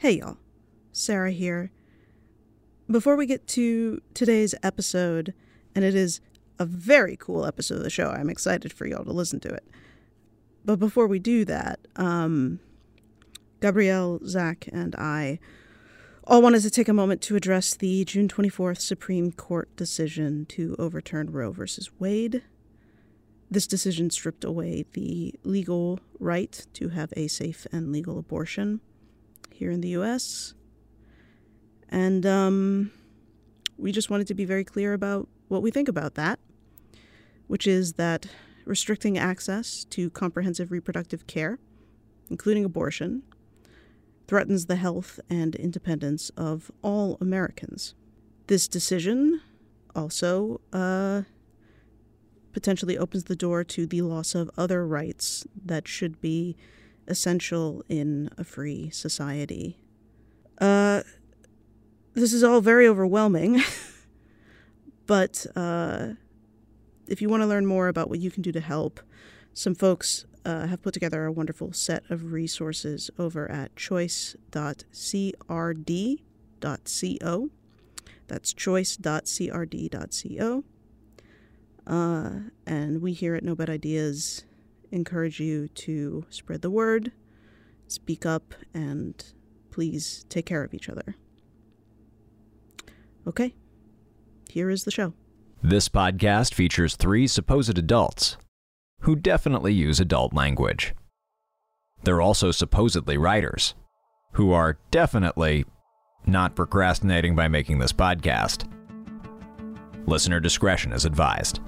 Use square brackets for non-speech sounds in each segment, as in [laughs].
Hey y'all, Sarah here. Before we get to today's episode, and it is a very cool episode of the show, I'm excited for y'all to listen to it. But before we do that, um, Gabrielle, Zach, and I all wanted to take a moment to address the June 24th Supreme Court decision to overturn Roe v. Wade. This decision stripped away the legal right to have a safe and legal abortion here in the US. And um, we just wanted to be very clear about what we think about that, which is that restricting access to comprehensive reproductive care, including abortion, threatens the health and independence of all Americans. This decision also uh, potentially opens the door to the loss of other rights that should be essential in a free society. Uh, this is all very overwhelming, [laughs] but uh, if you want to learn more about what you can do to help, some folks uh, have put together a wonderful set of resources over at choice.crd.co. That's choice.crd.co. Uh, and we here at No Bad Ideas encourage you to spread the word, speak up, and please take care of each other. Okay, here is the show. This podcast features three supposed adults who definitely use adult language. They're also supposedly writers who are definitely not procrastinating by making this podcast. Listener discretion is advised.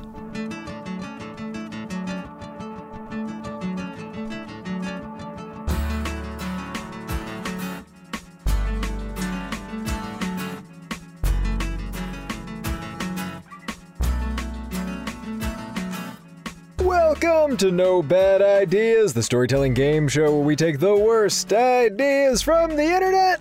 To No Bad Ideas, the storytelling game show where we take the worst ideas from the internet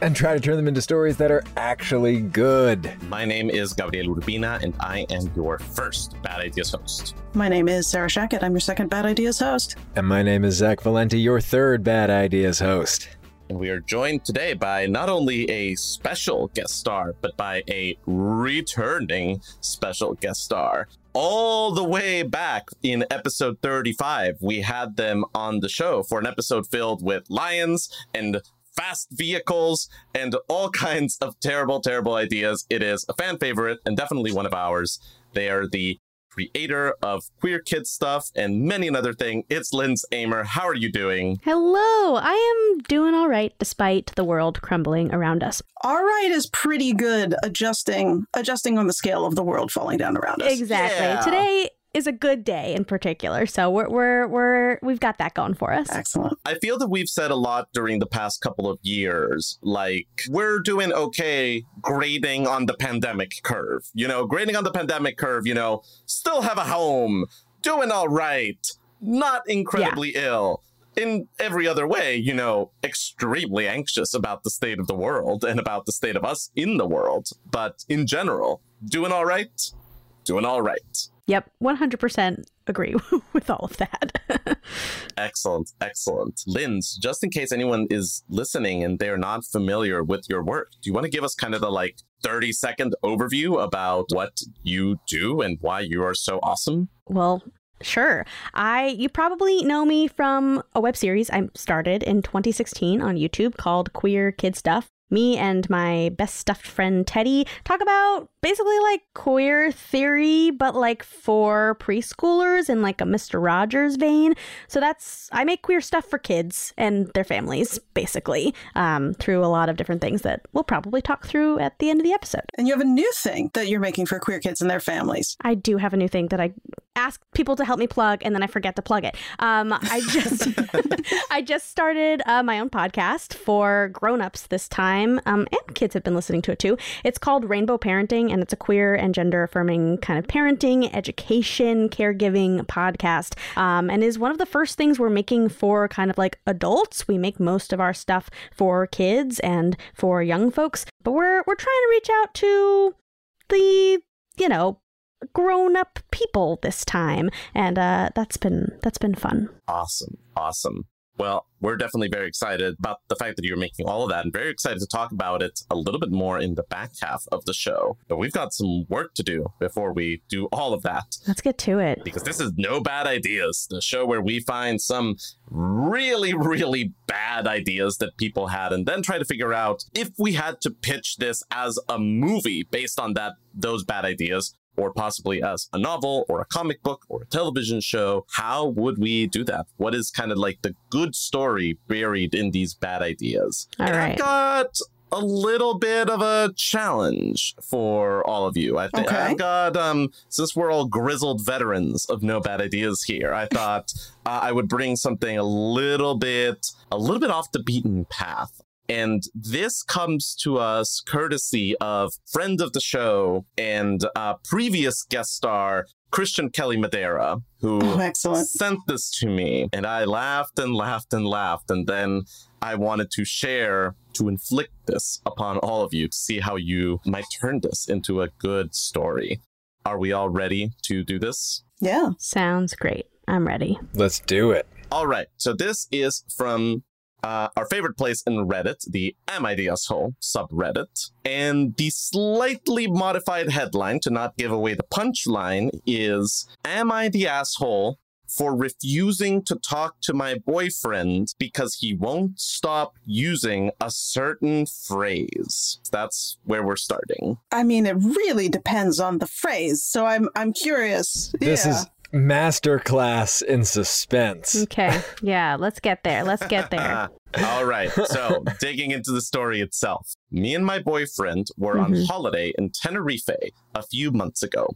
and try to turn them into stories that are actually good. My name is Gabriel Urbina, and I am your first Bad Ideas host. My name is Sarah Shachat. I'm your second Bad Ideas host. And my name is Zach Valenti, your third Bad Ideas host. And we are joined today by not only a special guest star, but by a returning special guest star. All the way back in episode 35, we had them on the show for an episode filled with lions and fast vehicles and all [laughs] kinds of terrible, terrible ideas. It is a fan favorite and definitely one of ours. They are the creator of Queer Kid Stuff and many another thing. It's Linz Amer. How are you doing? Hello, I am doing all right despite the world crumbling around us. All right is pretty good adjusting adjusting on the scale of the world falling down around us. Exactly. Yeah. Today is a good day in particular, so we're we're we're we've got that going for us. Excellent. I feel that we've said a lot during the past couple of years. Like, we're doing okay grading on the pandemic curve. You know, grading on the pandemic curve, you know, still have a home, doing all right, not incredibly ill. In every other way, you know, extremely anxious about the state of the world and about the state of us in the world. But in general, doing all right, doing all right. Yep, 100% agree [laughs] with all of that. Excellent, excellent. Linz, just in case anyone is listening and they're not familiar with your work, do you want to give us kind of the like 30 second overview about what you do and why you are so awesome? well, sure. I you probably know me from a web series I started in 2016 on YouTube called Queer Kid Stuff. Me and my best stuffed friend Teddy talk about basically like queer theory, but like for preschoolers in like a Mr. Rogers vein. So that's I make queer stuff for kids and their families, basically, um, through a lot of different things that we'll probably talk through at the end of the episode. And you have a new thing that you're making for queer kids and their families. I do have a new thing that I ask people to help me plug, and then I forget to plug it. Um, I just [laughs] [laughs] I just started uh, my own podcast for grown-ups this time, um, and kids have been listening to it too. It's called Rainbow Parenting, and it's a queer and gender-affirming kind of parenting, education, caregiving podcast, um, and is one of the first things we're making for kind of like adults. We make most of our stuff for kids and for young folks, but we're we're trying to reach out to the you know grown up people this time and uh that's been that's been fun Awesome, awesome. Well, we're definitely very excited about the fact that you're making all of that and very excited to talk about it a little bit more in the back half of the show. But we've got some work to do before we do all of that Let's get to it. because this is No Bad Ideas, the show where we find some really, really bad ideas that people had and then try to figure out if we had to pitch this as a movie based on that those bad ideas. Or possibly as a novel or a comic book or a television show. How would we do that? What is kind of like the good story buried in these bad ideas? All and right. I've got a little bit of a challenge for all of you. I think Okay. I've got um since we're all grizzled veterans of no bad ideas here. I thought [laughs] uh, I would bring something a little bit a little bit off the beaten path. And this comes to us courtesy of friend of the show and uh, previous guest star Christian Kelly Madeira, who Oh, excellent. sent this to me. And I laughed and laughed and laughed. And then I wanted to share to inflict this upon all of you to see how you might turn this into a good story. Are we all ready to do this? Yeah. Sounds great. I'm ready. Let's do it. All right. So this is from uh, our favorite place in Reddit, the Am I the Asshole subreddit. And the slightly modified headline to not give away the punchline is Am I the Asshole for refusing to talk to my boyfriend because he won't stop using a certain phrase? That's where we're starting. I mean, it really depends on the phrase. So I'm I'm curious. This yeah. is masterclass in suspense. Okay. Yeah, let's get there. Let's get there. [laughs] All right. So, digging into the story itself, me and my boyfriend were on Mhm. holiday in Tenerife a few months ago.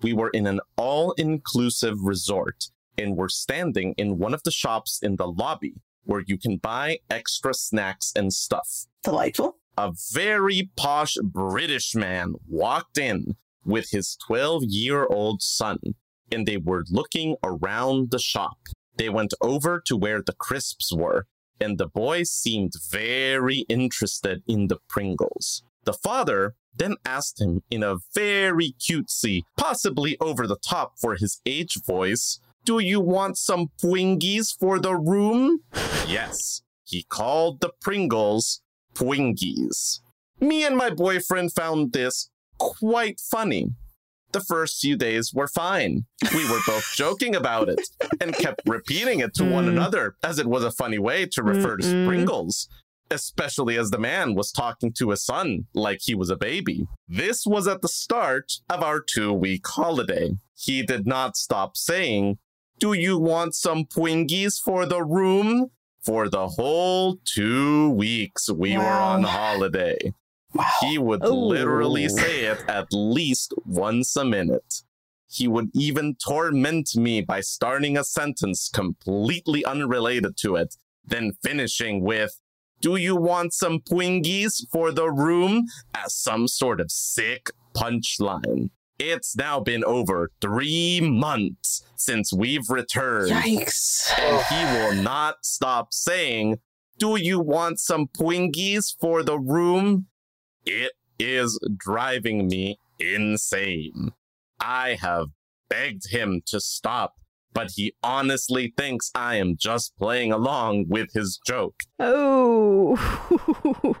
We were in an all inclusive resort and were standing in one of the shops in the lobby where you can buy extra snacks and stuff. delightful. A very posh British man walked in with his 12 year old son, and they were looking around the shop. They went over to where the crisps were, and the boy seemed very interested in the Pringles. The father then asked him in a very cutesy, possibly over the top for his age voice, Do you want some Pwingies for the room? [laughs] yes, he called the Pringles Pwingies. Me and my boyfriend found this quite funny. The first few days were fine. We were both [laughs] joking about it and kept repeating it to one Mm. another as it was a funny way to refer to Mm-mm. Pringles, especially as the man was talking to his son like he was a baby. This was at the start of our two week holiday. He did not stop saying, Do you want some Pwingies for the room? For the whole two weeks we were on holiday. Wow. He would Ooh. literally oh. say it at least once a minute. He would even torment me by starting a sentence completely unrelated to it, then finishing with, Do you want some Pwingies for the room? as some sort of sick punchline. It's now been over three months since we've returned Yikes. and he will not stop saying, Do you want some Pwingies for the room? It is driving me insane. I have begged him to stop, but he honestly thinks I am just playing along with his joke. Oh.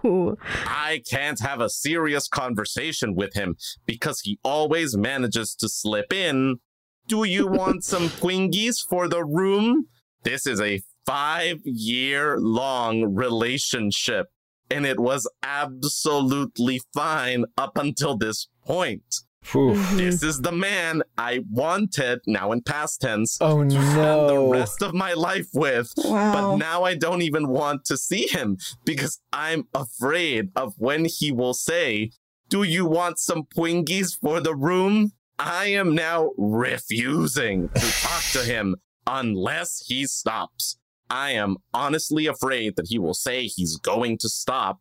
[laughs] I can't have a serious conversation with him because he always manages to slip in. Do you [laughs] want some Pwingies for the room? This is a five year long relationship, and it was absolutely fine up until this point. Phew. Mm-hmm. This is the man I wanted, now in past tense, Oh to spend the rest of my life with. wow. But now I don't even want to see him because I'm afraid of when he will say, Do you want some Pwingies for the room? I am now refusing to talk to him unless he stops. I am honestly afraid that he will say he's going to stop,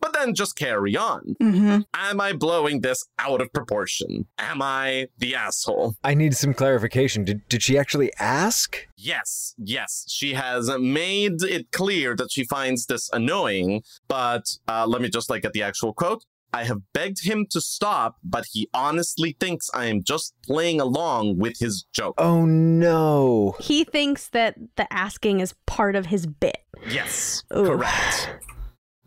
but then just carry on. hmm Am I blowing this out of proportion? Am I the asshole? I need some clarification. Did, did she actually ask? Yes, yes. She has made it clear that she finds this annoying, but uh, let me just like get the actual quote. I have begged him to stop, but he honestly thinks I am just playing along with his joke. Oh no. He thinks that the asking is part of his bit. Yes, Ooh. correct.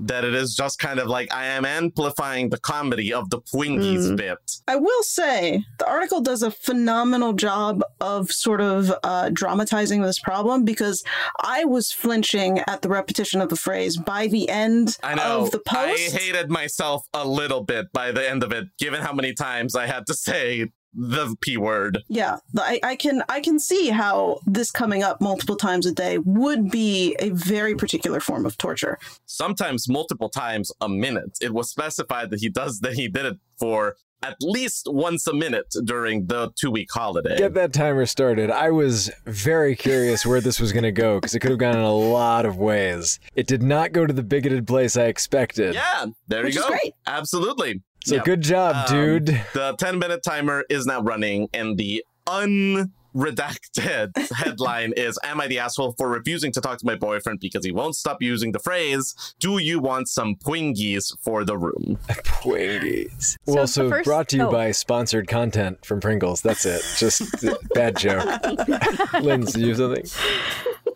That it is just kind of like I am amplifying the comedy of the Twinkies Mm. bit. I will say the article does a phenomenal job of sort of uh, dramatizing this problem because I was flinching at the repetition of the phrase by the end I know. of the post. I hated myself a little bit by the end of it, given how many times I had to say the p word. yeah, I, I can I can see how this coming up multiple times a day would be a very particular form of torture. Sometimes multiple times a minute. It was specified that he does that he did it for at least once a minute during the two week holiday. Get that timer started. I was very curious where this was going to go because it could have gone in a lot of ways. It did not go to the bigoted place I expected. yeah, there Which you is go. great. Absolutely. So Yeah. good job, Um, dude. The 10 minute timer is now running, and the unredacted [laughs] headline is Am I the asshole for refusing to talk to my boyfriend because he won't stop using the phrase, Do you want some Twingies for the room? Twinkies. So well, the so first- brought to you oh. by sponsored content from Pringles. That's it. Just [laughs] bad joke. [laughs] Linz, do you have something?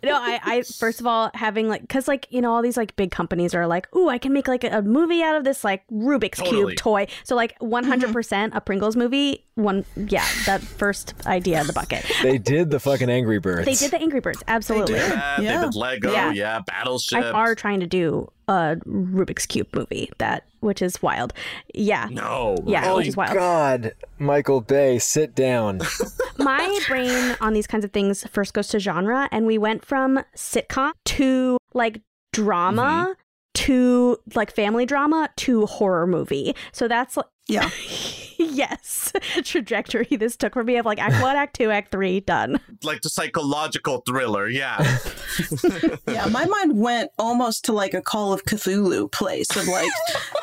No, I, I first of all having like because like you know all these like big companies are like, ooh, I can make like a, a movie out of this like Rubik's Totally. cube toy. So like mm-hmm. one hundred percent a Pringles movie. One, yeah, that first idea in the bucket. [laughs] They did the fucking Angry Birds. They did the Angry Birds, absolutely. did. Yeah, Yeah. they did Lego, yeah, Yeah. Battleship. I are trying to do a Rubik's cube movie that, which is wild. Yeah, no. yeah, Oh which is wild. God, Michael Bay, sit down. [laughs] my brain on these kinds of things first goes to genre and we went from sitcom to like drama to like family drama to horror movie so that's like Yeah. [laughs] [laughs] yes trajectory this took for me of like act one act two act three done Like the psychological thriller, yeah. [laughs] Yeah, my mind went almost to like a Call of Cthulhu place of like,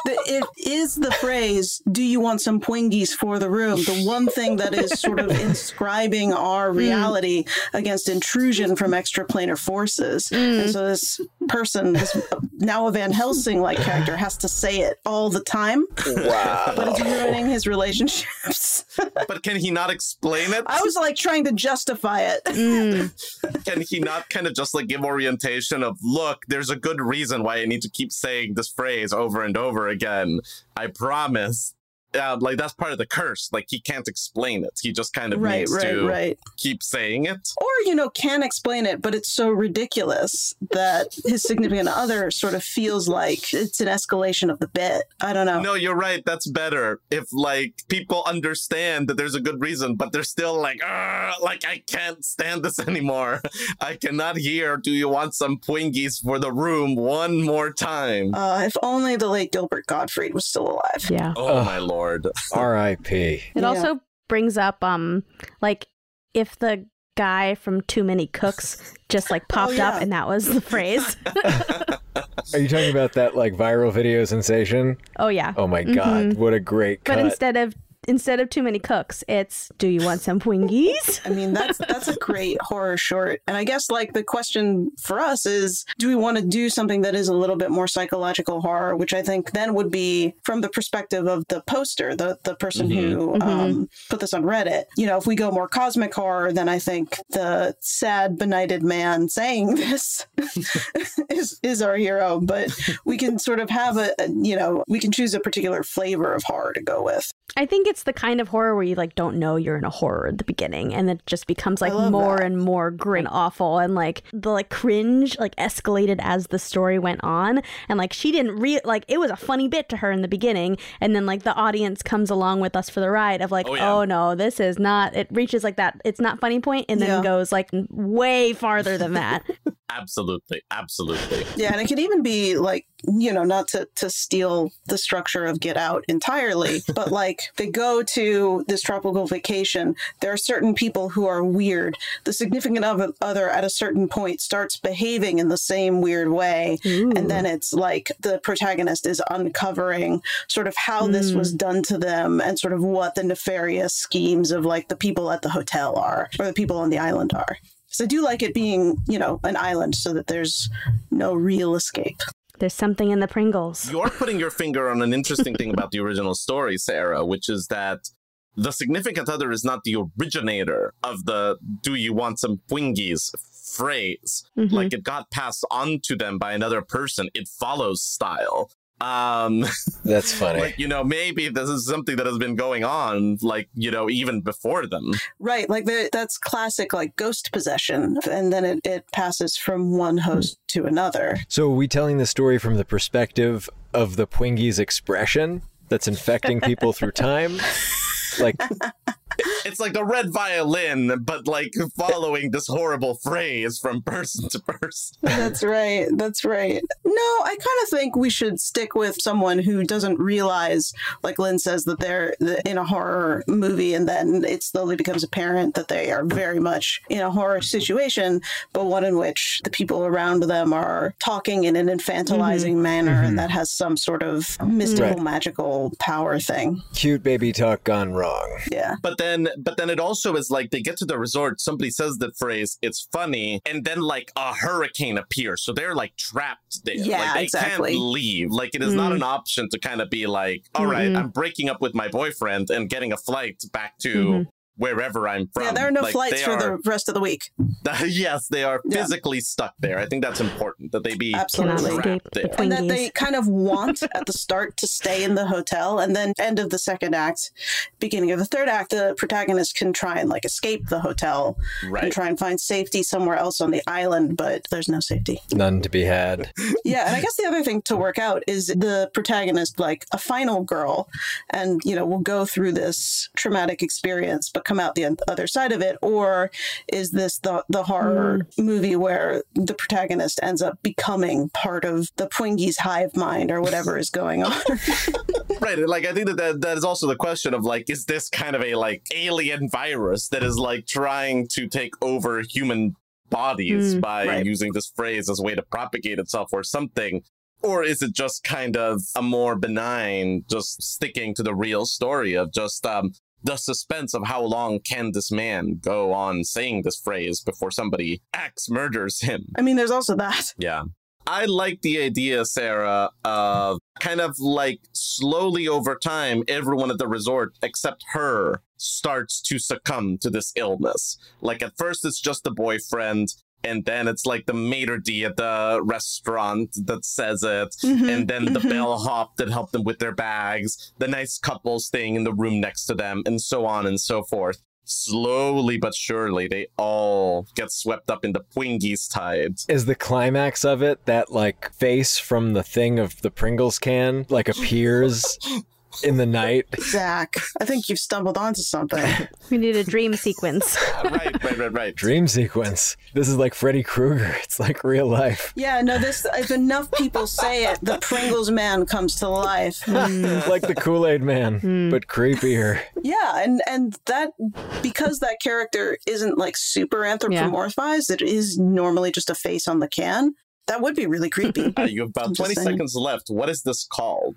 the, it is the phrase, do you want some Twingies for the room? The one thing that is sort of inscribing our mm. reality against intrusion from extraplanar forces. And mm. so this person, this now a Van Helsing like character, has to say it all the time, Wow. but it's ruining his relationships. [laughs] but can he not explain it? I was like trying to justify it. Mm. [laughs] can he not kind of just like give orientation of look there's a good reason why i need to keep saying this phrase over and over again i promise uh, like that's part of the curse. Like he can't explain it. He just kind of Right, needs right, to right. keep saying it. Or you know can explain it but it's so ridiculous that his significant other sort of feels like it's an escalation of the bit. I don't know. No you're right. That's better. If like people understand that there's a good reason but they're still like like i can't stand this [laughs] anymore. I cannot hear. Do you want some twingies for the room one more time? Uh, if only the late gilbert gottfried was still alive. Yeah. Oh Ugh. my lord R.I.P. it Yeah. also brings up um like if the guy from too many cooks just like popped yeah. up and that was the phrase [laughs] Are you talking about that like viral video sensation? oh yeah Oh my God, what a great cut. but instead of instead of too many cooks it's do you want some Twingies? [laughs] i mean that's that's a great horror short. And i guess like the question for us is do we want to do something that is a little bit more psychological horror which i think then would be from the perspective of the poster the the person who um, put this on reddit. You know if we go more cosmic horror then i think the sad benighted man saying [laughs] this [laughs] is is our hero. But we can sort of have a, a you know we can choose a particular flavor of horror to go with I think it's the kind of horror where you like don't know you're in a horror at the beginning and it just becomes like more that. and more grim and awful and like the like cringe like escalated as the story went on and like she didn't re like it was a funny bit to her in the beginning and then like the audience comes along with us for the ride of like Oh, oh, no this is not it reaches like that it's not funny point and then Yeah. goes like way farther than that [laughs] absolutely absolutely Yeah, and it could even be like, you know, not to, to steal the structure of Get Out entirely, [laughs] but like they go to this tropical vacation. There are certain people who are weird. The significant other at a certain point starts behaving in the same weird way. And then it's like the protagonist is uncovering sort of how this was hmm. done to them and sort of what the nefarious schemes of like the people at the hotel are or the people on the island are. So I do like it being, you know, an island so that there's no real escape. There's something in the Pringles. You're putting your finger on an interesting thing about the original story, Sarah, which is that the significant other is not the originator of the do you want some Twinkies phrase. Mhm. Like it got passed on to them by another person. It follows style. Um, [laughs] That's funny. like, you know, maybe this is something that has been going on, like, you know, even before them. Right, like the, that's classic, like ghost possession, and then it, it passes from one host to another. so are we telling the story from the perspective of the Twingies expression that's infecting people through time? [laughs] Like It's like the red violin, but like following this horrible phrase from person to person. That's right. That's right. No, I kind of think we should stick with someone who doesn't realize, like Linz says, that they're in a horror movie and then it slowly becomes apparent that they are very much in a horror situation, but one in which the people around them are talking in an infantilizing mm-hmm. manner and mm-hmm. that has some sort of mystical, Right. magical power thing. cute baby talk gone wrong. Yeah. But then, but then it also is like they get to the resort, somebody says the phrase, it's funny, and then like a hurricane appears. So they're like trapped there. Yeah, like they exactly. can't leave. Like it is not Mm. an option to kind of be like, all right, Mm-mm. I'm breaking up with my boyfriend and getting a flight back to Mhm. Wherever I'm from. Yeah, there are no Like, flights for are- the rest of the week. [laughs] yes, they are Yeah. physically stuck there. I think that's important that they be Absolutely. Cannot the there. and that they kind of want [laughs] at the start to stay in the hotel and then end of the second act beginning of the third act the protagonist can try and like escape the hotel Right. and try and find safety somewhere else on the island but there's no safety None to be had. [laughs] yeah and i guess the other thing to work out is the protagonist like a final girl and you know will go through this traumatic experience but come out the other side of it or is this the the horror movie where the protagonist ends up becoming part of the Twingies hive mind or whatever is going on [laughs] Right. Like I think that, that that is also the question of like, is this kind of a like alien virus that is like trying to take over human bodies Mm, by right. using this phrase as a way to propagate itself or something? Or is it just kind of a more benign, just sticking to the real story of just um the suspense of how long can this man go on saying this phrase before somebody axe murders him? i mean there's also that Yeah. I like the idea, Sarah, of kind of like slowly over time, everyone at the resort except her starts to succumb to this illness. Like at first, it's just the boyfriend, and then it's like the maitre d' at the restaurant that says it, Mhm, and then the mhm. bellhop that helped them with their bags, the nice couple staying in the room next to them, and so on and so forth. Slowly but surely, they all get swept up in the Twingies tide. Is the climax of it that like face from the thing of the Pringles can like appears [laughs] in the night? zach i think you've stumbled onto something [laughs] We need a dream sequence. [laughs] right, right, right, right. Dream sequence. This is like Freddy Krueger. [laughs] It's like real life. yeah no this if enough people say it the pringles man comes to life like the Kool-Aid man, Hmm. but creepier. Yeah, and and that because that character isn't like super anthropomorphized, it is normally just a face on the can. That would be really creepy. Uh, you have about I'm 20 saying. seconds left. What is this called?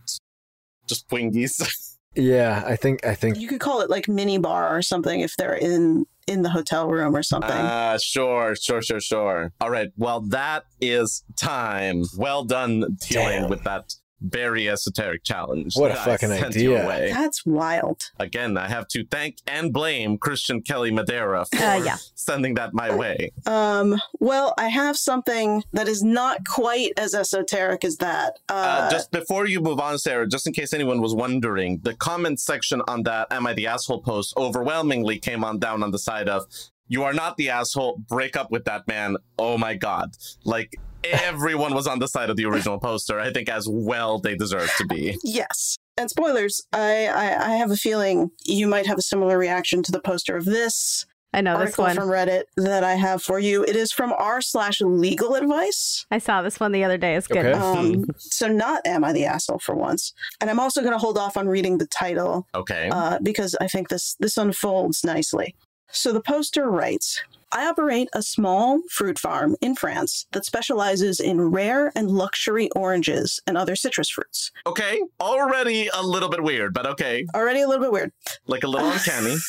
Just wingies. [laughs] Yeah, I think I think you could call it like mini bar or something if they're in in the hotel room or something. Ah, sure, sure, sure, sure. All right, well, that is time. Well done dealing Damn. with that very esoteric challenge. What a fucking idea. away. That's wild. Again, I have to thank and blame Christian Kelly Madeira for Uh, yeah. sending that my way. Um, well, I have something that is not quite as esoteric as that. Uh, Uh, just before you move on, Sarah, just in case anyone was wondering, the comment section on that "Am I the asshole?" post overwhelmingly came on down on the side of "You are not the asshole. Break up with that man." Oh my god! Like everyone was on the side of the original poster. I think as well they deserve to be. yes. And spoilers, I, I I have a feeling you might have a similar reaction to the poster of this I know this article one. from Reddit that I have for you. It is from r slash legal advice. I saw this one the other day. It's good. Okay. Um, [laughs] so not am I the asshole for once? And I'm also going to hold off on reading the title Okay. uh, because I think this this unfolds nicely. So the poster writes. I operate a small fruit farm in France that specializes in rare and luxury oranges and other citrus fruits. okay. Already a little bit weird, but okay. Already a little bit weird. Like a little uncanny. [laughs]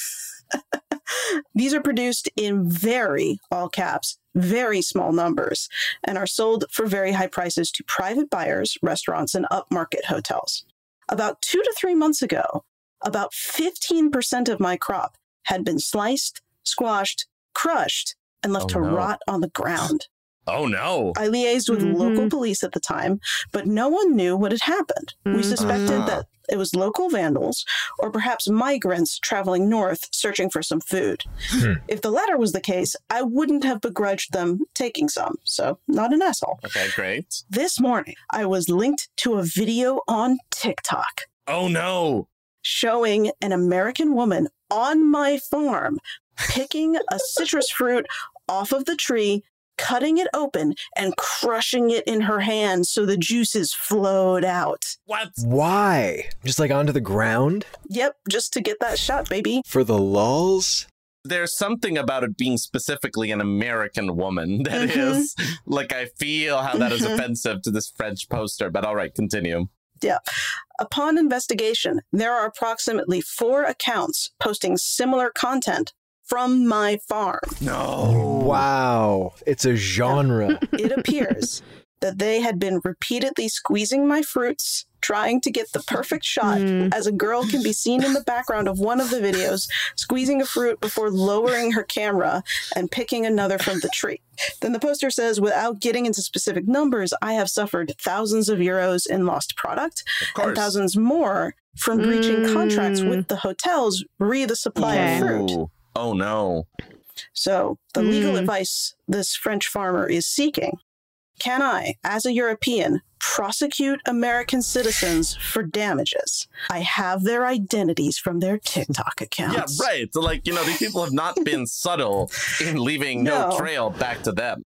[laughs] These are produced in very, all caps, very small numbers and are sold for very high prices to private buyers, restaurants, and upmarket hotels. About two to three months ago, about 15% of my crop had been sliced, squashed, crushed, and left Oh, to no. rot on the ground. Oh no. I liaised with Mhm. local police at the time, but no one knew what had happened. We Mhm. suspected Uh-huh. that it was local vandals or perhaps migrants traveling north searching for some food. Hmm. If the latter was the case, I wouldn't have begrudged them taking some, so not an asshole. Okay, great. This morning, I was linked to a video on TikTok Oh no. showing an American woman on my farm picking a citrus fruit off of the tree, cutting it open, and crushing it in her hand so the juices flowed out. What? Why? Just like onto the ground Yep, just to get that shot, baby. for the lulls? There's something about it being specifically an American woman [laughs] that is Mhm. like I feel how that is Mhm. offensive to this French poster, but all right, continue. Yeah. Upon investigation, there are approximately four accounts posting similar content from my farm. No. Wow. It's a genre. [laughs] It appears that they had been repeatedly squeezing my fruits, trying to get the perfect shot, Mm. as a girl can be seen in the background of one of the videos squeezing a fruit before lowering her camera and picking another from the tree. Then the poster says, without getting into specific numbers, I have suffered thousands of euros in lost product and thousands more from breaching contracts with the hotels re the supply Okay. of fruit. Ooh. Oh no. So, the legal Mm. advice this French farmer is seeking can I, as a European, prosecute American citizens for damages? I have their identities from their TikTok [laughs] accounts. Yeah, right. So, like, you know, these people have not been [laughs] subtle in leaving no, No. trail back to them.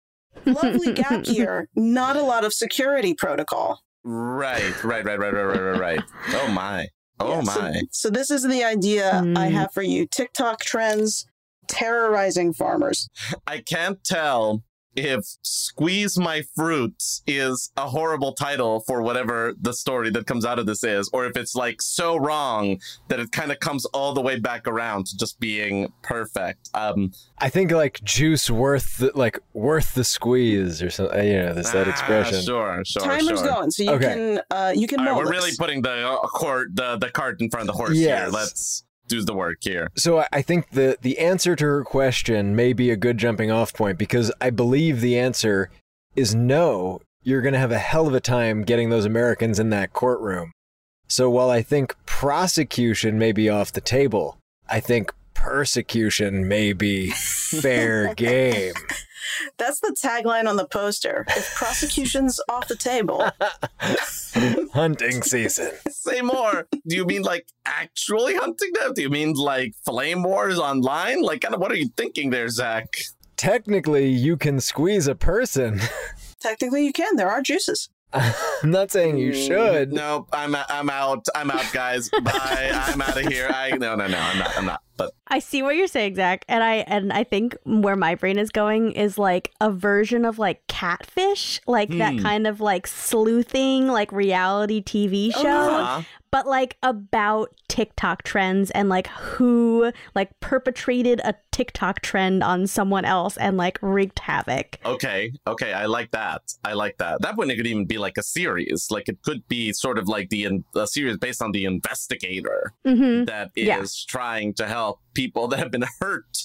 Lovely gap [laughs] year, not a lot of security protocol. Right, right, right, right, right, right, right, right. Oh my. Oh Yeah, my. So, this is the idea I Mm. have for you TikTok trends terrorizing farmers. I can't tell if Squeeze My Fruits is a horrible title for whatever the story that comes out of this is, or if it's like so wrong that it kind of comes all the way back around to just being perfect. Um, I think like juice worth the, like worth the squeeze or something. You know, this that ah, expression. Sure, sure, Timer's sure. going, so you Okay. can uh, you can. All right, mull we're this. really putting the uh, court, the the cart in front of the horse here. Yes. Let's do the work here. So I- think the the answer to her question may be a good jumping off point because I believe the answer is no. You're going to have a hell of a time getting those Americans in that courtroom. So while I think prosecution may be off the table, I think persecution may be fair [laughs] game. That's the tagline on the poster. If prosecution's [laughs] off the table, [laughs] Hunting season. Say more. Do you mean like actually hunting them? Do you mean like flame wars online? Like, kind of, what are you thinking there, Zach? Technically, you can squeeze a person. technically you can. There are juices. I'm not saying you mm, should. Nope. I'm I'm out. I'm out, guys. Bye. I'm out of here. I no no no. I'm not. I'm not. But I see what you're saying, Zach, and I and I think where my brain is going is like a version of like catfish, like that Hmm. kind of like sleuthing, like reality TV show, uh, but like about TikTok trends and like who like perpetrated a TikTok trend on someone else and like wreaked havoc. okay, okay. I like that. I like that. That one it could even be like a series. Like it could be sort of like the in- a series based on the investigator Mm-hmm. that is Yeah. trying to help people that have been hurt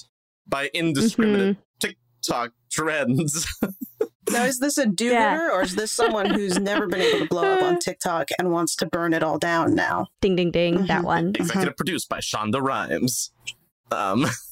by indiscriminate Mm-hmm. TikTok trends. [laughs] Now, is this a do-gooder Yeah. or is this someone who's never been able to blow up on [laughs] TikTok and wants to burn it all down now? Ding ding ding, that Mhm. one. Executive produced by Shonda Rhimes. Um, [laughs]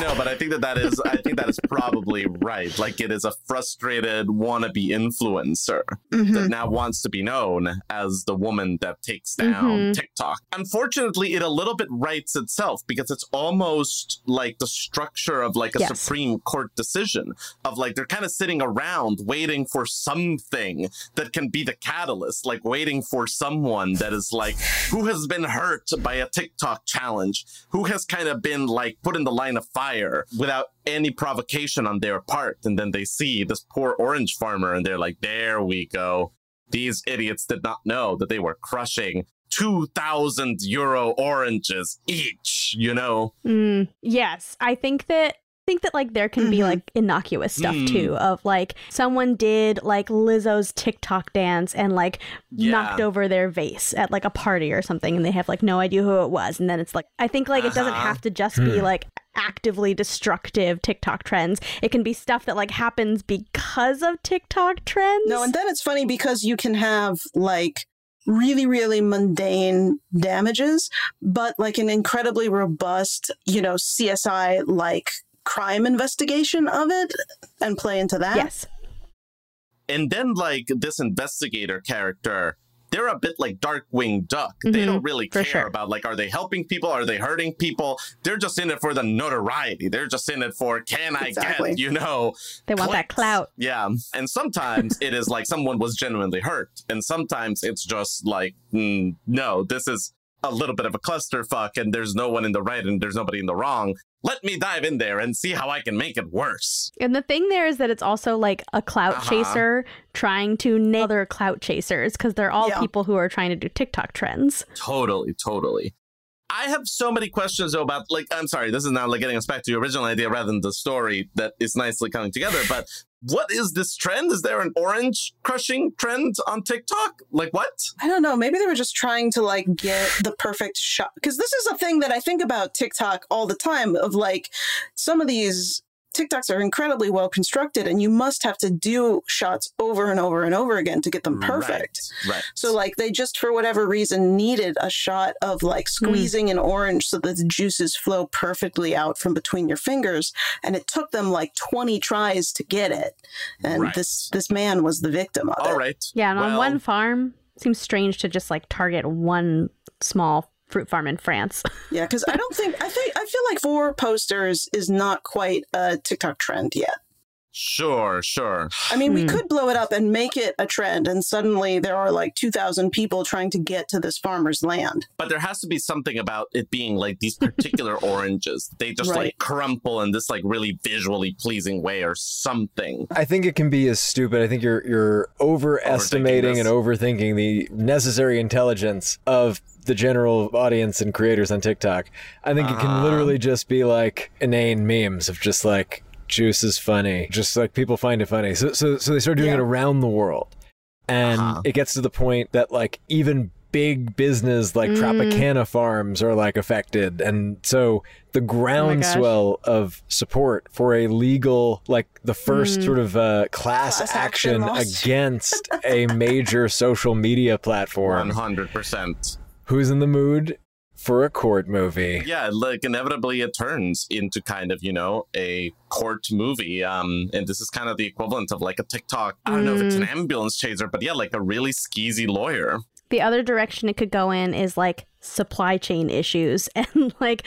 no, but I think that that is I think that is probably right. Like it is a frustrated wannabe influencer Mhm. that now wants to be known as the woman that takes down Mhm. TikTok. Unfortunately, it a little bit writes itself because it's almost like the structure of like a Yes. Supreme Court decision of like they're kind of sitting around waiting for something that can be the catalyst, like waiting for someone that is like who has been hurt by a TikTok challenge, who has kind of been like put in the line of fire without any provocation on their part. And then they see this poor orange farmer and they're like, there we go. These idiots did not know that they were crushing 2,000 euro oranges each, you know? Mm, yes, I think that think that like there can be Mhm. like innocuous stuff Mm. too of like someone did like Lizzo's TikTok dance and like Yeah. knocked over their vase at like a party or something and they have like no idea who it was and then it's like I think like it doesn't Uh-huh. have to just be like actively destructive TikTok trends. It can be stuff that like happens because of TikTok trends. No, and then it's funny because you can have like really, really mundane damages, but like an incredibly robust, you know, CSI like crime investigation of it and play into that. yes. And then, like, this investigator character, they're a bit like Darkwing Duck. They Mhm, don't really care sure. about, like, are they helping people? Are they hurting people? They're just in it for the notoriety. They're just in it for, can I Exactly. get, you know, They want that clout. Yeah. And sometimes it is like someone was genuinely hurt. And sometimes it's just like, mm, no, this is a little bit of a clusterfuck and there's no one in the right and there's nobody in the wrong. Let me dive in there and see how I can make it worse. And the thing there is that it's also like a clout Uh-huh. chaser trying to nail other clout chasers because they're all Yeah. people who are trying to do TikTok trends. Totally, totally. I have so many questions though about like I'm sorry, this is now like getting us back to the original idea rather than the story that is nicely coming together. But what is this trend? Is there an orange crushing trend on TikTok? Like what? I don't know. Maybe they were just trying to like get the perfect shot. Because this is a thing that I think about TikTok all the time of like some of these TikToks are incredibly well constructed and you must have to do shots over and over and over again to get them perfect. Right. right. So like they just for whatever reason needed a shot of like hmm. squeezing an orange so that the juices flow perfectly out from between your fingers and it took them like 20 tries to get it. And Right. this this man was the victim of all it. right. Yeah, and on one farm, seems strange to just like target one small fruit farm in France. [laughs] Yeah, because I don't think I think I feel like four posters is not quite a TikTok trend yet. Sure, sure. I mean, we Hmm. could blow it up and make it a trend, and suddenly there are like two thousand people trying to get to this farmer's land. But there has to be something about it being like these particular [laughs] oranges. They just Right. like crumple in this like really visually pleasing way or something. I think it can be as stupid. I think you're you're overestimating this. and overthinking the necessary intelligence of the general audience and creators on TikTok. I think it can Uh-huh. literally just be like inane memes of just like juice is funny, just like people find it funny. So so so they start doing Yeah. it around the world, and Uh-huh. it gets to the point that like even big business like Mm. Tropicana farms are like affected and so the groundswell of support for a legal like the first Mm. sort of uh, class, Class action action against a major social media platform 100%. Who's in the mood for a court movie. Yeah like inevitably it turns into kind of you know a court movie. Um and this is kind of the equivalent of like a tiktok i don't know if it's an ambulance chaser but yeah like a really skeezy lawyer. The other direction it could go in is like supply chain issues [laughs] and like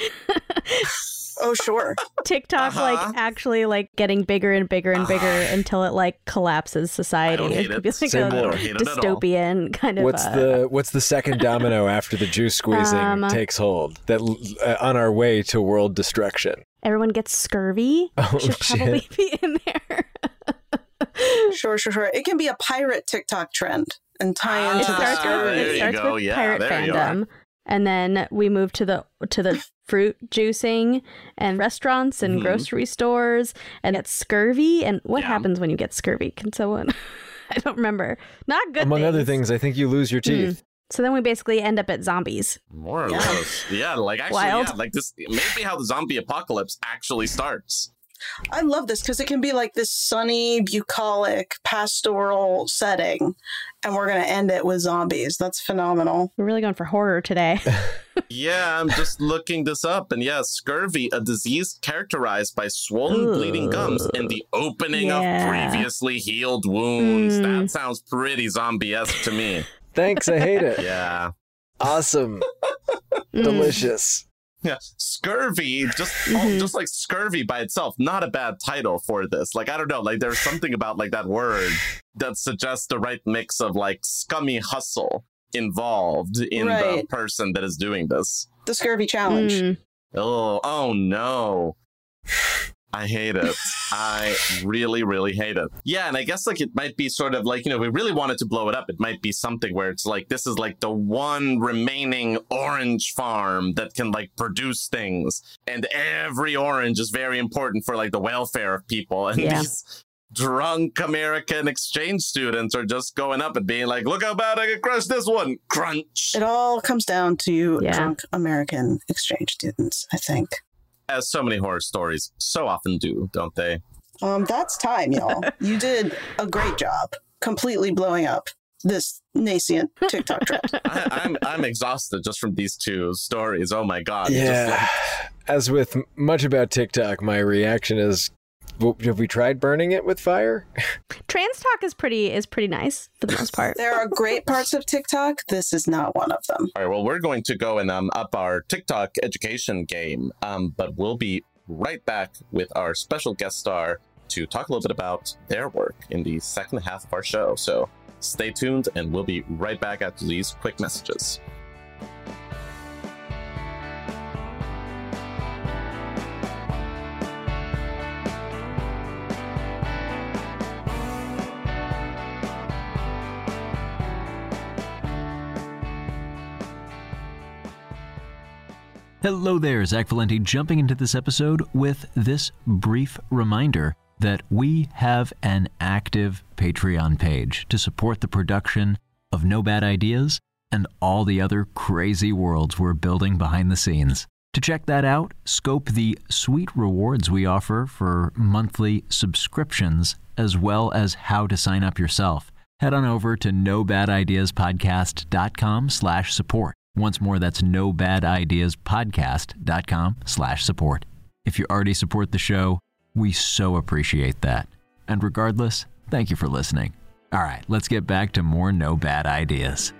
Oh, sure. [laughs] TikTok Uh-huh. like actually like getting bigger and bigger and bigger [sighs] until it like collapses society. don't could be like Say a more. I don't hate it at all. [laughs] dystopian kind of what's uh, the what's the second domino [laughs] after the juice squeezing Um, takes hold that uh, on our way to world destruction everyone gets scurvy. Oh, Should probably shit. be in there. Sure, sure, sure. It can be a pirate TikTok trend and tie Ah, into the starts scurvy. with, there it you starts go. with Yeah, pirate there you are. fandom. And then we move to the to the [laughs] fruit juicing and restaurants and Mhm. grocery stores and it's scurvy. And what Yeah. happens when you get scurvy? Can someone [laughs] I don't remember. Not good. among other things. things i think you lose your teeth So then we basically end up at zombies. more or Yeah. less yeah like actually Wild. yeah like this maybe how the zombie apocalypse actually starts I love this because it can be like this sunny, bucolic, pastoral setting, and we're gonna end it with zombies. That's phenomenal. We're really going for horror today. [laughs] yeah i'm just [laughs] looking this up and yeah scurvy a disease characterized by swollen bleeding gums and the opening Yeah. of previously healed wounds Mm. that sounds pretty zombie-esque to me thanks i hate it yeah awesome [laughs] Mm. delicious Yeah, scurvy, just [laughs] oh, Mhm. just like scurvy by itself, not a bad title for this. Like I don't know, like there's something about like that word that suggests the right mix of like scummy hustle involved in the person that is doing this. The scurvy challenge. Mm. Oh, oh no. I hate it. I really, really hate it. Yeah, and I guess like it might be sort of like, you know, we really wanted to blow it up. It might be something where it's like this is like the one remaining orange farm that can like produce things. And every orange is very important for like the welfare of people. And Yeah. these drunk American exchange students are just going up and being like, look how bad I can crush this one. Crunch. It all comes down to Yeah. drunk American exchange students, I think. As so many horror stories so often do, don't they? Um, that's time, y'all. [laughs] you did a great job completely blowing up this nascent TikTok trend. [laughs] I, I'm I'm exhausted just from these two stories. Oh my god! Just Yeah. like- As with much about TikTok, my reaction is w- have we tried burning it with fire? [laughs] Trans talk is pretty is pretty nice for the most [laughs] part. There are great parts of TikTok. This is not one of them. All right. Well, we're going to go and um, up our TikTok education game, um, but we'll be right back with our special guest star to talk a little bit about their work in the second half of our show. So stay tuned, and we'll be right back after these quick messages. Hello there, Zach Valenti jumping into this episode with this brief reminder that we have an active Patreon page to support the production of No Bad Ideas and all the other crazy worlds we're building behind the scenes. To check that out, scope the sweet rewards we offer for monthly subscriptions, as well as how to sign up yourself. Head on over to nobadideaspodcast.com slash support. Once more, that's nobadideaspodcast.com slash support. If you already support the show, we so appreciate that. And regardless, thank you for listening. All right, let's get back to more No Bad Ideas.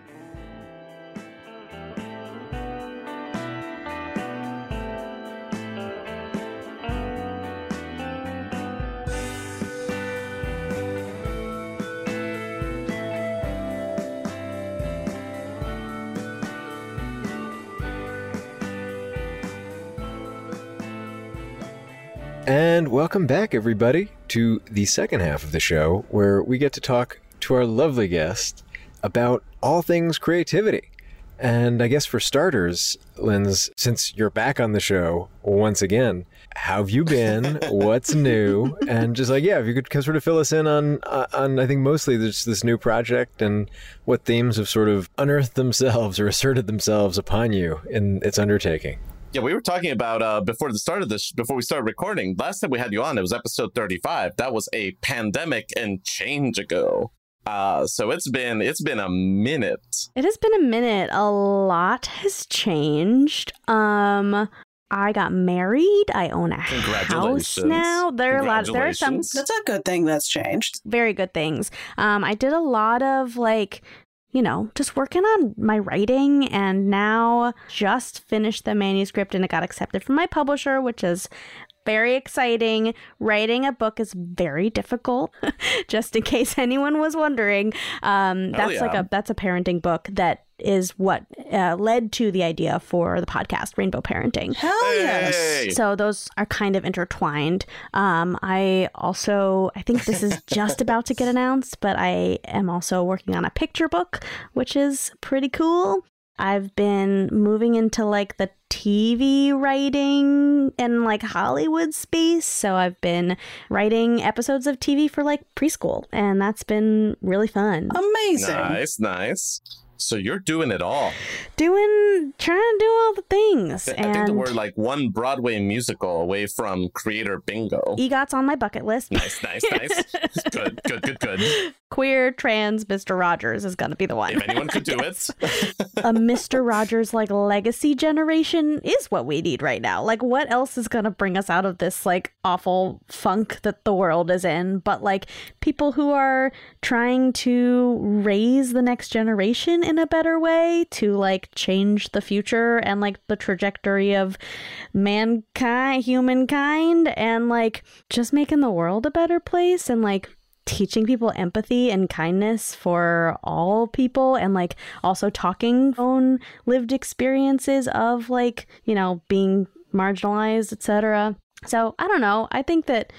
And welcome back, everybody, to the second half of the show where we get to talk to our lovely guest about all things creativity. And I guess for starters, Linz, since you're back on the show once again, how have you been? [laughs] What's new? And just like, yeah, if you could sort of fill us in on, uh, on I think mostly this, this new project and what themes have sort of unearthed themselves or asserted themselves upon you in its undertaking. Yeah, we were talking about uh, before the start of this, before we started recording. Last time we had you on, it was episode thirty-five. That was a pandemic and change ago. Uh, so it's been it's been a minute. It has been a minute. A lot has changed. Um I got married. I own a house now. There are a lot there are some That's a good thing that's changed. very good things. Um I did a lot of like you know, just working on my writing. And now just finished the manuscript and it got accepted from my publisher, which is very exciting. Writing a book is very difficult, [laughs] just in case anyone was wondering. Um, Hell that's like yeah. a that's a parenting book that is what uh, led to the idea for the podcast, Rainbow Parenting. Hell yes. Hey! So those are kind of intertwined. Um, I also, I think this is just [laughs] about to get announced, but I am also working on a picture book, which is pretty cool. I've been moving into like the TV writing and like Hollywood space. So I've been writing episodes of TV for like preschool, and that's been really fun. Amazing. Nice, nice. So you're doing it all. Doing, trying to do all the things. I and think that we're like one Broadway musical away from creator bingo. EGOT's on my bucket list. Nice, nice, nice. [laughs] good, good, good, good. queer trans Mr. Rogers is gonna be the one. If anyone could do it, a [laughs] Mr. Rogers like legacy generation is what we need right now. Like what else is gonna bring us out of this like awful funk that the world is in? But like people who are trying to raise the next generation in a better way to like change the future and like the trajectory of mankind humankind and like just making the world a better place and like teaching people empathy and kindness for all people and like also talking own lived experiences of like you know being marginalized etc So I don't know. I think that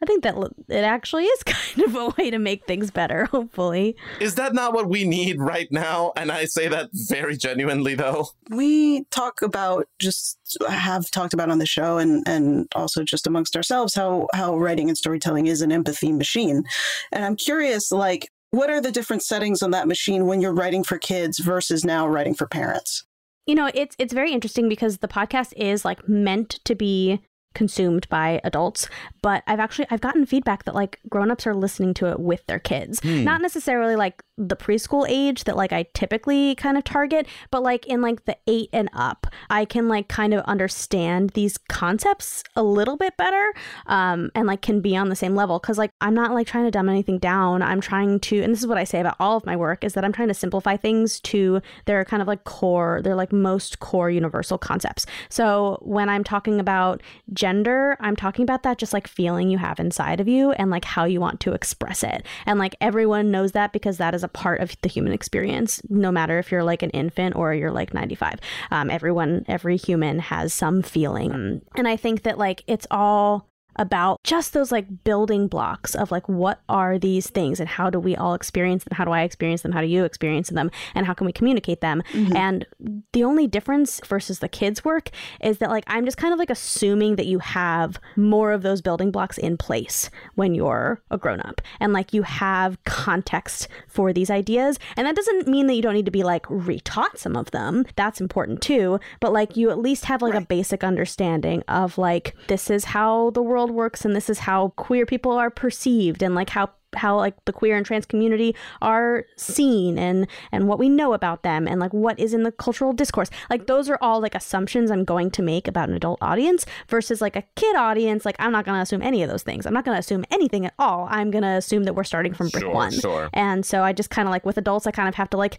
I think that it actually is [laughs] kind of a way to make things better, hopefully. Is that not what we need right now? And I say that very genuinely, though. We talk about just have talked about on the show and, and also just amongst ourselves how, how writing and storytelling is an empathy machine. And I'm curious, like, what are the different settings on that machine when you're writing for kids versus now writing for parents? You know, it's it's very interesting because the podcast is like meant to be consumed by adults but i've actually i've gotten feedback that like grown-ups are listening to it with their kids hmm. not necessarily like the preschool age that like i typically kind of target but like in like the eight and up i can like kind of understand these concepts a little bit better um and like can be on the same level. Because like i'm not like trying to dumb anything down. I'm trying to and this is what i say about all of my work is that i'm trying to simplify things to their kind of like core their like most core universal concepts. So when i'm talking about gender, I'm talking about that just like feeling you have inside of you and like how you want to express it. And like everyone knows that because that is a part of the human experience, no matter if you're like an infant or you're like 95. Um, everyone, every human has some feeling. And I think that like it's all about just those like building blocks of like what are these things and how do we all experience them? How do I experience them? How do you experience them? And how can we communicate them? Mm-hmm. And the only difference versus the kids' work is that like I'm just kind of like assuming that you have more of those building blocks in place when you're a grown up and like you have context for these ideas. And that doesn't mean that you don't need to be like retaught some of them. That's important too. But like you at least have like right. a basic understanding of like this is how the world world works and this is how queer people are perceived and like how how like the queer and trans community are seen and and what we know about them and like what is in the cultural discourse. Like those are all like assumptions i'm going to make about an adult audience versus like a kid audience. Like i'm not going to assume any of those things. I'm not going to assume anything at all. I'm going to assume that we're starting from brick sure, one. sure. and so i just kind of like with adults i kind of have to like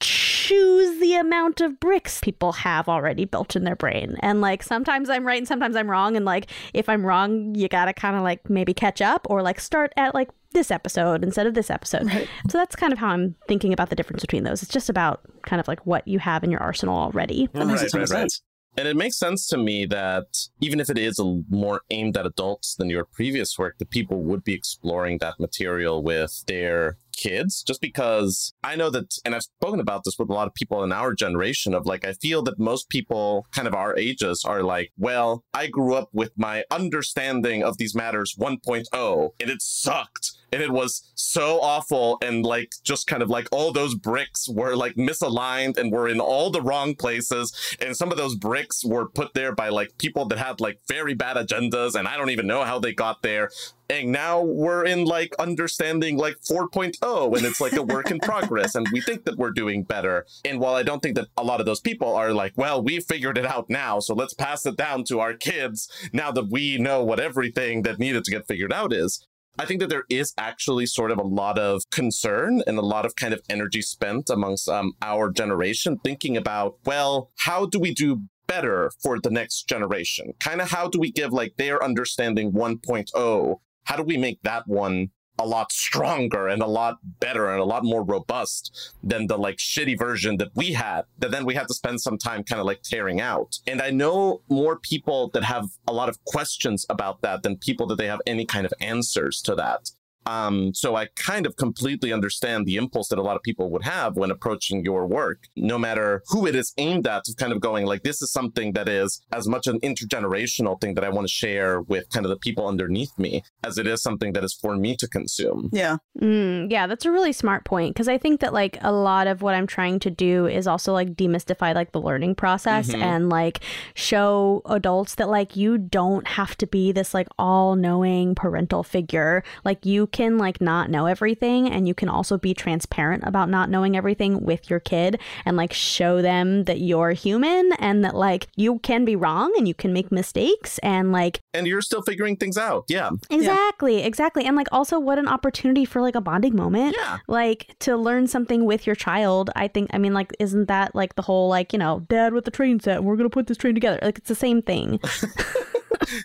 choose the amount of bricks people have already built in their brain. And like sometimes I'm right and sometimes I'm wrong. And like if I'm wrong, you gotta kind of like maybe catch up or like start at like this episode instead of this episode. Right. So that's kind of how I'm thinking about the difference between those. It's just about kind of like what you have in your arsenal already. That makes right, right, sense. And it makes sense to me that even if it is a more aimed at adults than your previous work, that people would be exploring that material with their kids just because I know that, and I've spoken about this with a lot of people in our generation of like, I feel that most people kind of our ages are like, well, I grew up with my understanding of these matters 1.0 and it sucked and it was so awful and like just kind of like all those bricks were like misaligned and were in all the wrong places. And some of those bricks were put there by like people that had like very bad agendas and I don't even know how they got there. And now we're in like understanding like 4.0 and it's like a work in [laughs] progress and we think that we're doing better. And while i don't think that a lot of those people are like well we figured it out now so let's pass it down to our kids now that we know what everything that needed to get figured out is I think that there is actually sort of a lot of concern and a lot of kind of energy spent amongst um, our generation thinking about, well, how do we do better for the next generation? Kind of how do we give like their understanding 1.0 how do we make that one a lot stronger and a lot better and a lot more robust than the like shitty version that we had that then we had to spend some time kind of like tearing out. And I know more people that have a lot of questions about that than people that they have any kind of answers to that. Um, so I kind of completely understand the impulse that a lot of people would have when approaching your work, no matter who it is aimed at, of kind of going like, this is something that is as much an intergenerational thing that I want to share with kind of the people underneath me as it is something that is for me to consume. Yeah. Mm, yeah, that's a really smart point because I think that like a lot of what I'm trying to do is also like demystify like the learning process mm-hmm. and like show adults that like you don't have to be this like all knowing parental figure. Like you can like not know everything and you can also be transparent about not knowing everything with your kid and like show them that you're human and that like you can be wrong and you can make mistakes and like and you're still figuring things out. Yeah. Exactly. Yeah. Exactly. And like also what an opportunity for like a bonding moment. Yeah. Like to learn something with your child. I think I mean like isn't that like the whole like, you know, dad with the train set, we're gonna put this train together. Like it's the same thing. [laughs]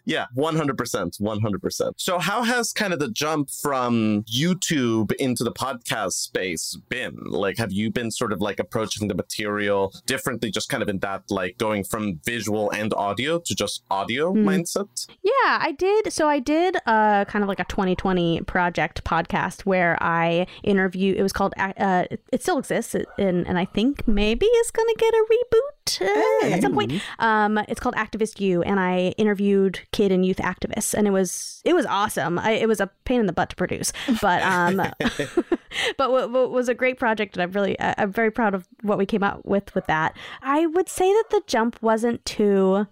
yeah, 100%. 100%. So, how has kind of the jump from YouTube into the podcast space been? Like, have you been sort of like approaching the material differently, just kind of in that, like going from visual and audio to just audio Hmm. mindset? Yeah, I did. So I did uh, kind of like a 2020 project podcast where I interview. It was called. Uh, it still exists, and and I think maybe is going to get a reboot uh, at some point. Um, it's called Activist You, and I interviewed kid and youth activists, and it was it was awesome. I, it was a pain in the butt to produce, but um, [laughs] [laughs] but what, what was a great project, and I'm really I- I'm very proud of what we came out with with that. I would say that the jump wasn't too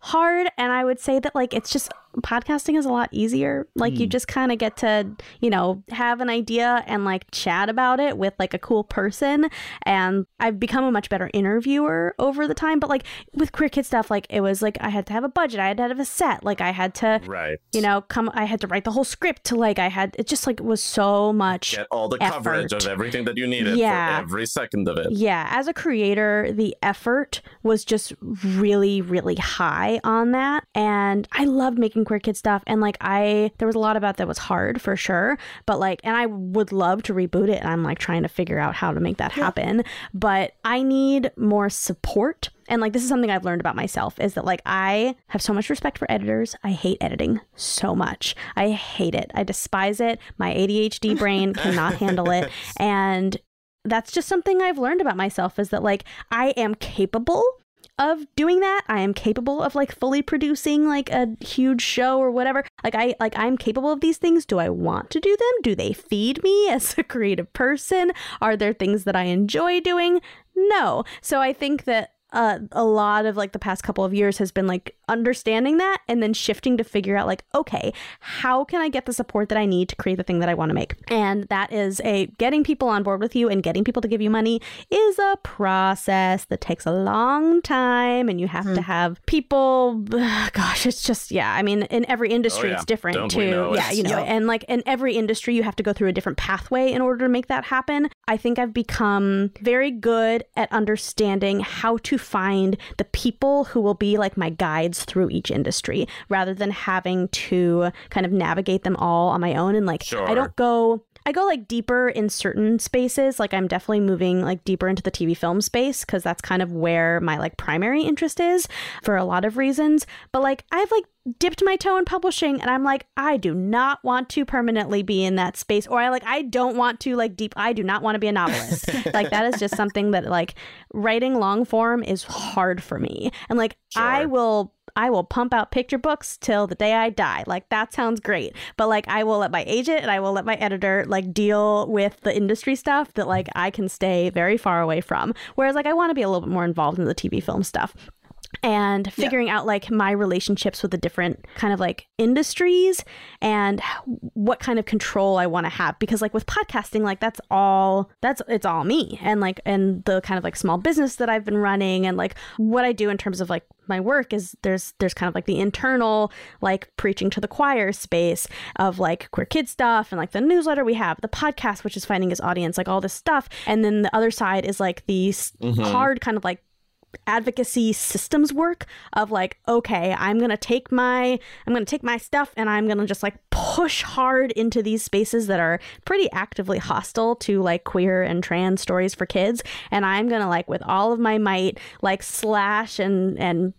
hard and i would say that like it's just podcasting is a lot easier like you hmm. just kind of get to you know have an idea and like chat about it with like a cool person and i've become a much better interviewer over the time but like with queer kid stuff like it was like i had to have a budget i had to have a set like i had to Right. you know come i had to write the whole script to like i had it just like was so much Get all the coverage of everything that you needed Yeah. for every second of it. Yeah, as a creator, the effort was just really, really high on that. And I loved making queer kid stuff. And like, I, there was a lot about that was hard for sure. But like, and I would love to reboot it. And I'm like trying to figure out how to make that happen. But I need more support. And like, this is something I've learned about myself is that like, I have so much respect for editors. I hate editing so much. I hate it. I despise it. My ADHD [laughs] brain cannot handle it. And that's just something I've learned about myself is that like I am capable of doing that. I am capable of like fully producing like a huge show or whatever. Like I like I'm capable of these things. Do I want to do them? Do they feed me [laughs] as a creative person? Are there things that I enjoy doing? No. So I think that uh, a lot of like the past couple of years has been like understanding that and then shifting to figure out like okay how can i get the support that i need to create the thing that i want to make? And that is a getting people on board with you and getting people to give you money is a process that takes a long time and you have to have people gosh it's just yeah i mean in every industry Oh, yeah. it's different Don't too. yeah you know Yep. and like in every industry you have to go through a different pathway in order to make that happen. I think i've become very good at understanding how to find the people who will be like my guides through each industry rather than having to kind of navigate them all on my own and like i don't go I go like deeper in certain spaces. Like I'm definitely moving like deeper into the TV film space because that's kind of where my like primary interest is for a lot of reasons. But like I've like dipped my toe in publishing and I'm like I do not want to permanently be in that space or I like I don't want to like deep I do not want to be a novelist. [laughs] like that is just something that like writing long form is hard for me. And like I will I will pump out picture books till the day I die. Like that sounds great. But like I will let my agent and I will let my editor like deal with the industry stuff that like I can stay very far away from. Whereas like I want to be a little bit more involved in the TV film stuff and figuring out like my relationships with the different kind of like industries and what kind of control I want to have. Because like with podcasting like that's all that's it's all me and like and the kind of like small business that I've been running and like what I do in terms of like my work is there's there's kind of like the internal like preaching to the choir space of like queer kid stuff and like the newsletter we have the podcast which is finding his audience like all this stuff. And then the other side is like the s mm-hmm. hard kind of like advocacy systems work of like okay i'm gonna take my i'm gonna take my stuff and i'm gonna just like push hard into these spaces that are pretty actively hostile to like queer and trans stories for kids. And i'm gonna like with all of my might like slash and and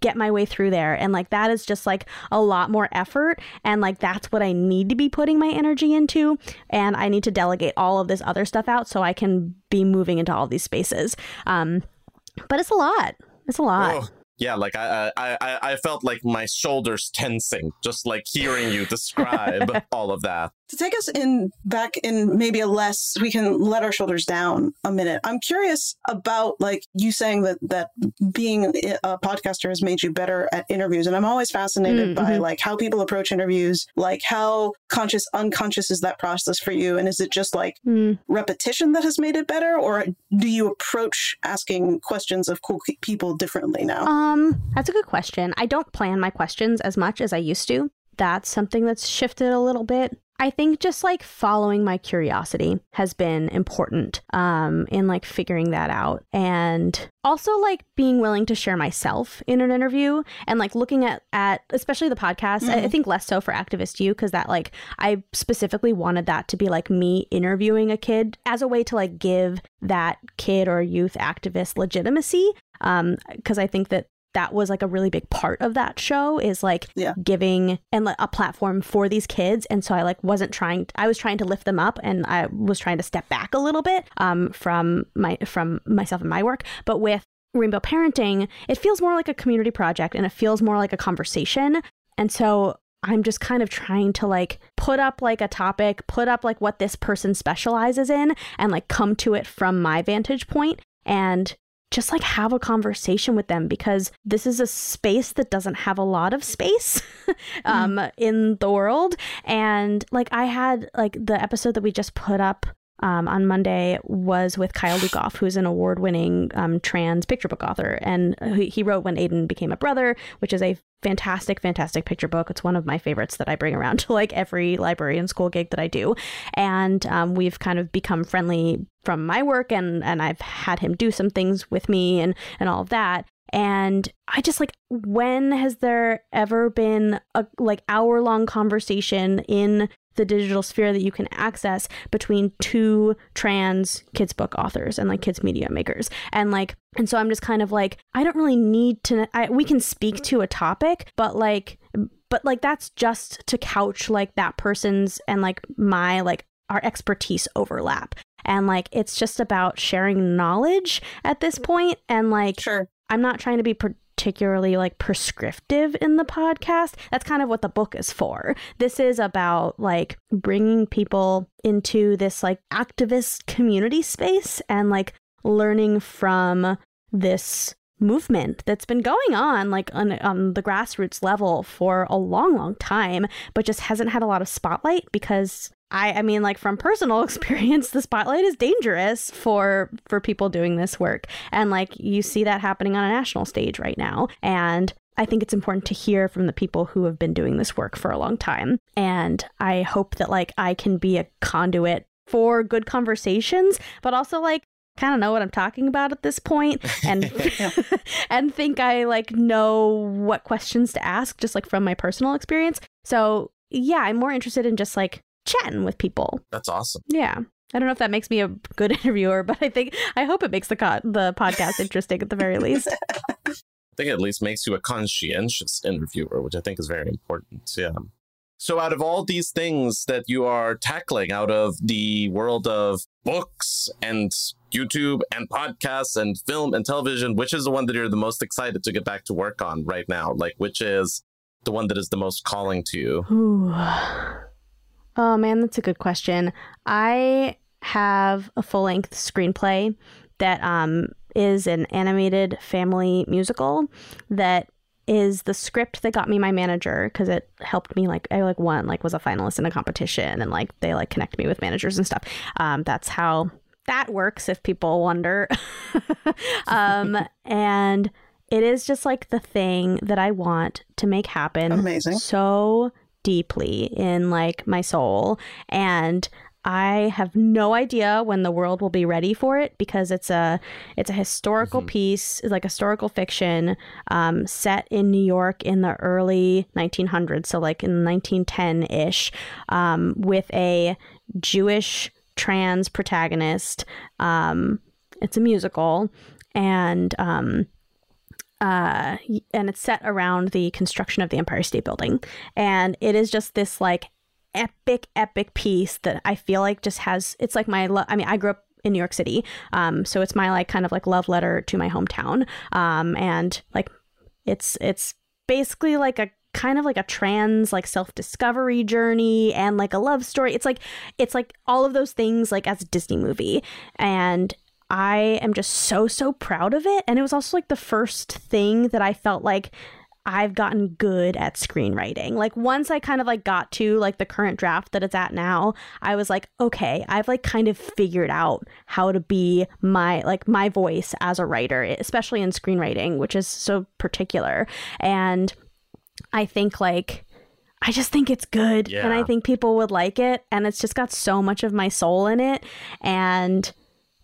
get my way through there. And like that is just like a lot more effort. And like that's what i need to be putting my energy into. And i need to delegate all of this other stuff out so i can be moving into all these spaces. Um but it's a lot it's a lot Oh, yeah, like I, I, I, I felt like my shoulders tensing just like hearing you describe [laughs] all of that. To take us in back in maybe a less we can let our shoulders down a minute i'm curious about like you saying that that being a podcaster has made you better at interviews and i'm always fascinated Mm, by mhm. like how people approach interviews like how conscious unconscious is that process for you and is it just like Mm. repetition that has made it better or do you approach asking questions of cool people differently now Um, that's a good question. I don't plan my questions as much as I used to. That's something that's shifted a little bit. I think just like following my curiosity has been important um, in like figuring that out. And also like being willing to share myself in an interview and like looking at, at especially the podcast. Mm-hmm. I, I think less so for Activist You because that like I specifically wanted that to be like me interviewing a kid as a way to like give that kid or youth activist legitimacy um because i think that that was like a really big part of that show is like yeah. giving and like, a platform for these kids. And so i like wasn't trying i was trying to lift them up and i was trying to step back a little bit um from my from myself and my work. But with rainbow parenting it feels more like a community project and it feels more like a conversation. And so I'm just kind of trying to like put up like a topic, put up like what this person specializes in and like come to it from my vantage point. And just like have a conversation with them because this is a space that doesn't have a lot of space [laughs] um, mm. in the world. And like I had like the episode that we just put up um, on Monday was with Kyle Lukoff, who's an award winning um, trans picture book author. And he wrote When Aiden Became a Brother, which is a fantastic, fantastic picture book. It's one of my favorites that I bring around [laughs] to like every library and school gig that I do. And um, we've kind of become friendly from my work, and, and I've had him do some things with me and, and all of that. And I just like, when has there ever been a like hour long conversation in the digital sphere that you can access between two trans kids book authors and like kids media makers. And like and so i'm just kind of like i don't really need to I, we can speak to a topic but like but like that's just to couch like that person's and like my like our expertise overlap. And like it's just about sharing knowledge at this mm-hmm. point and like sure. I'm not trying to be particularly like prescriptive in the podcast. That's kind of what the book is for. This is about like bringing people into this like activist community space and like learning from this movement that's been going on like on, on the grassroots level for a long long time but just hasn't had a lot of spotlight because I I mean like from personal [laughs] experience the spotlight is dangerous for for people doing this work. And like you see that happening on a national stage right now. And I think it's important to hear from the people who have been doing this work for a long time. And I hope that like I can be a conduit for good conversations but also like kind of know what I'm talking about at this point [laughs] and [laughs] and think I like know what questions to ask just like from my personal experience. So, yeah, I'm more interested in just like chatting with people. That's awesome. Yeah. I don't know if that makes me a good [laughs] interviewer, but I think I hope it makes the co- the podcast [laughs] interesting at the very least. [laughs] I think it at least makes you a conscientious interviewer, which I think is very important. Yeah. So, out of all these things that you are tackling out of the world of books and YouTube and podcasts and film and television, which is the one that you're the most excited to get back to work on right now? Like, which is the one that is the most calling to you? Oh man, that's a good question. I have a full length screenplay that um, is an animated family musical that is the script that got me my manager because it helped me like I like won like was a finalist in a competition and like they like connect me with managers and stuff. Um, that's how that works if people wonder. [laughs] um, and it is just like the thing that I want to make happen. Amazing. So deeply in like my soul and I have no idea when the world will be ready for it because it's a it's a historical mm-hmm. piece, like historical fiction, um, set in New York in the early 1900s, so like in 1910 ish, um, with a Jewish trans protagonist. Um, it's a musical, and um, uh, and it's set around the construction of the Empire State Building. And it is just this like epic, epic piece that I feel like just has, it's like my, lo- I mean, I grew up in New York City. Um, so it's my like kind of like love letter to my hometown. Um, and like it's, it's basically like a kind of like a trans like self-discovery journey and like a love story it's like it's like all of those things like as a disney movie and I am just so, so proud of it. And it was also like the first thing that I felt like I've gotten good at screenwriting. Like once I kind of like got to like the current draft that it's at now, I was like, okay, I've like kind of figured out how to be my like my voice as a writer, especially in screenwriting, which is so particular. And I think like I just think it's good and I think people would like it and it's just got so much of my soul in it and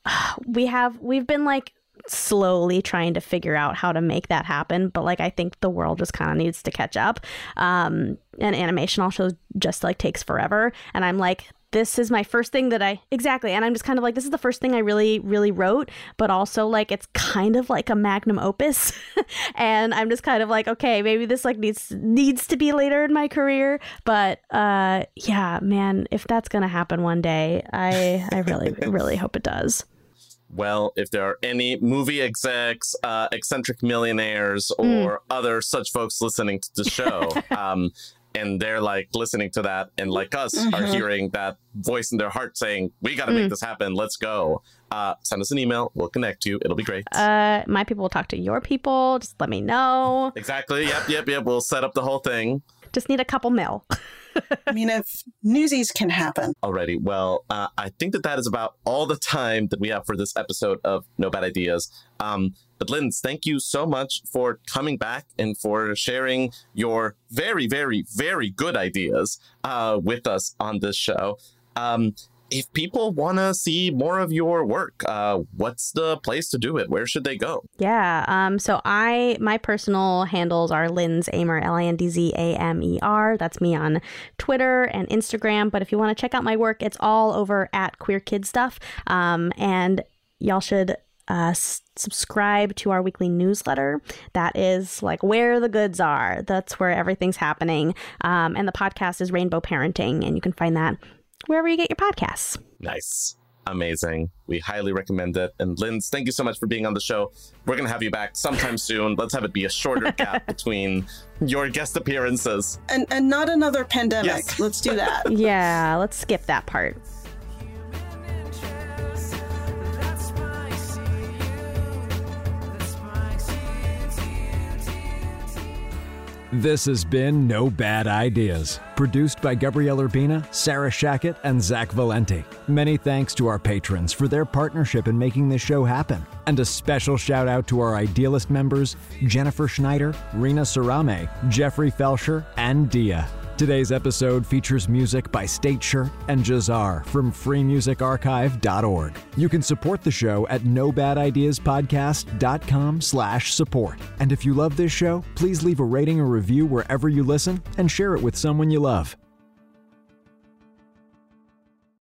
[sighs] we have we've been like slowly trying to figure out how to make that happen but like I think the world just kind of needs to catch up. Um and animation also just like takes forever and I'm like this is my first thing that I exactly and I'm just kind of like this is the first thing I really really wrote but also like it's kind of like a magnum opus [laughs] and I'm just kind of like okay maybe this like needs needs to be later in my career but uh yeah man if that's going to happen one day I I really [laughs] really hope it does Well, if there are any movie execs, uh, eccentric millionaires, Mm. or other such folks listening to the show, [laughs] um, and they're like listening to that, and like us are Mhm. hearing that voice in their heart saying, "We got to Mm. make this happen. Let's go." Uh, send us an email. We'll connect you. It'll be great. uh my people will talk to your people just let me know exactly. Yep. Yep. Yep. We'll set up the whole thing. just need a couple mil [laughs] I mean, if newsies can happen, Alrighty. Well, uh, I think that that is about all the time that we have for this episode of No Bad Ideas. Um, but Linz, thank you so much for coming back and for sharing your very, very, very good ideas uh, with us on this show. Um, if people want to see more of your work, uh, what's the place to do it? Where should they go? Yeah. Um. So I my personal handles are Lindz Amer L I N D Z A M E R. That's me on Twitter and Instagram. But if you want to check out my work, it's all over at Queer Kid Stuff. Um. And y'all should uh, s- subscribe to our weekly newsletter. That is like where the goods are. That's where everything's happening. Um, and the podcast is Rainbow Parenting, and you can find that wherever you get your podcasts. Nice. Amazing. We highly recommend it. And Linz, thank you so much for being on the show. We're going to have you back sometime soon. Let's have it be a shorter [laughs] gap between your guest appearances. and and not another pandemic. Yes. Let's do that. [laughs] Yeah, let's skip that part. This has been No Bad Ideas, produced by Gabrielle Urbina, Sarah Shachat, and Zach Valenti. Many thanks to our patrons for their partnership in making this show happen. And a special shout out to our Idealist members Jennifer Schneider, Rena Sarame, Jeffrey Felsher, and Dia. Today's episode features music by State Shirt and Jazar from freemusicarchive.org. You can support the show at nobadideaspodcast.com slash support. And if you love this show, please leave a rating or review wherever you listen and share it with someone you love.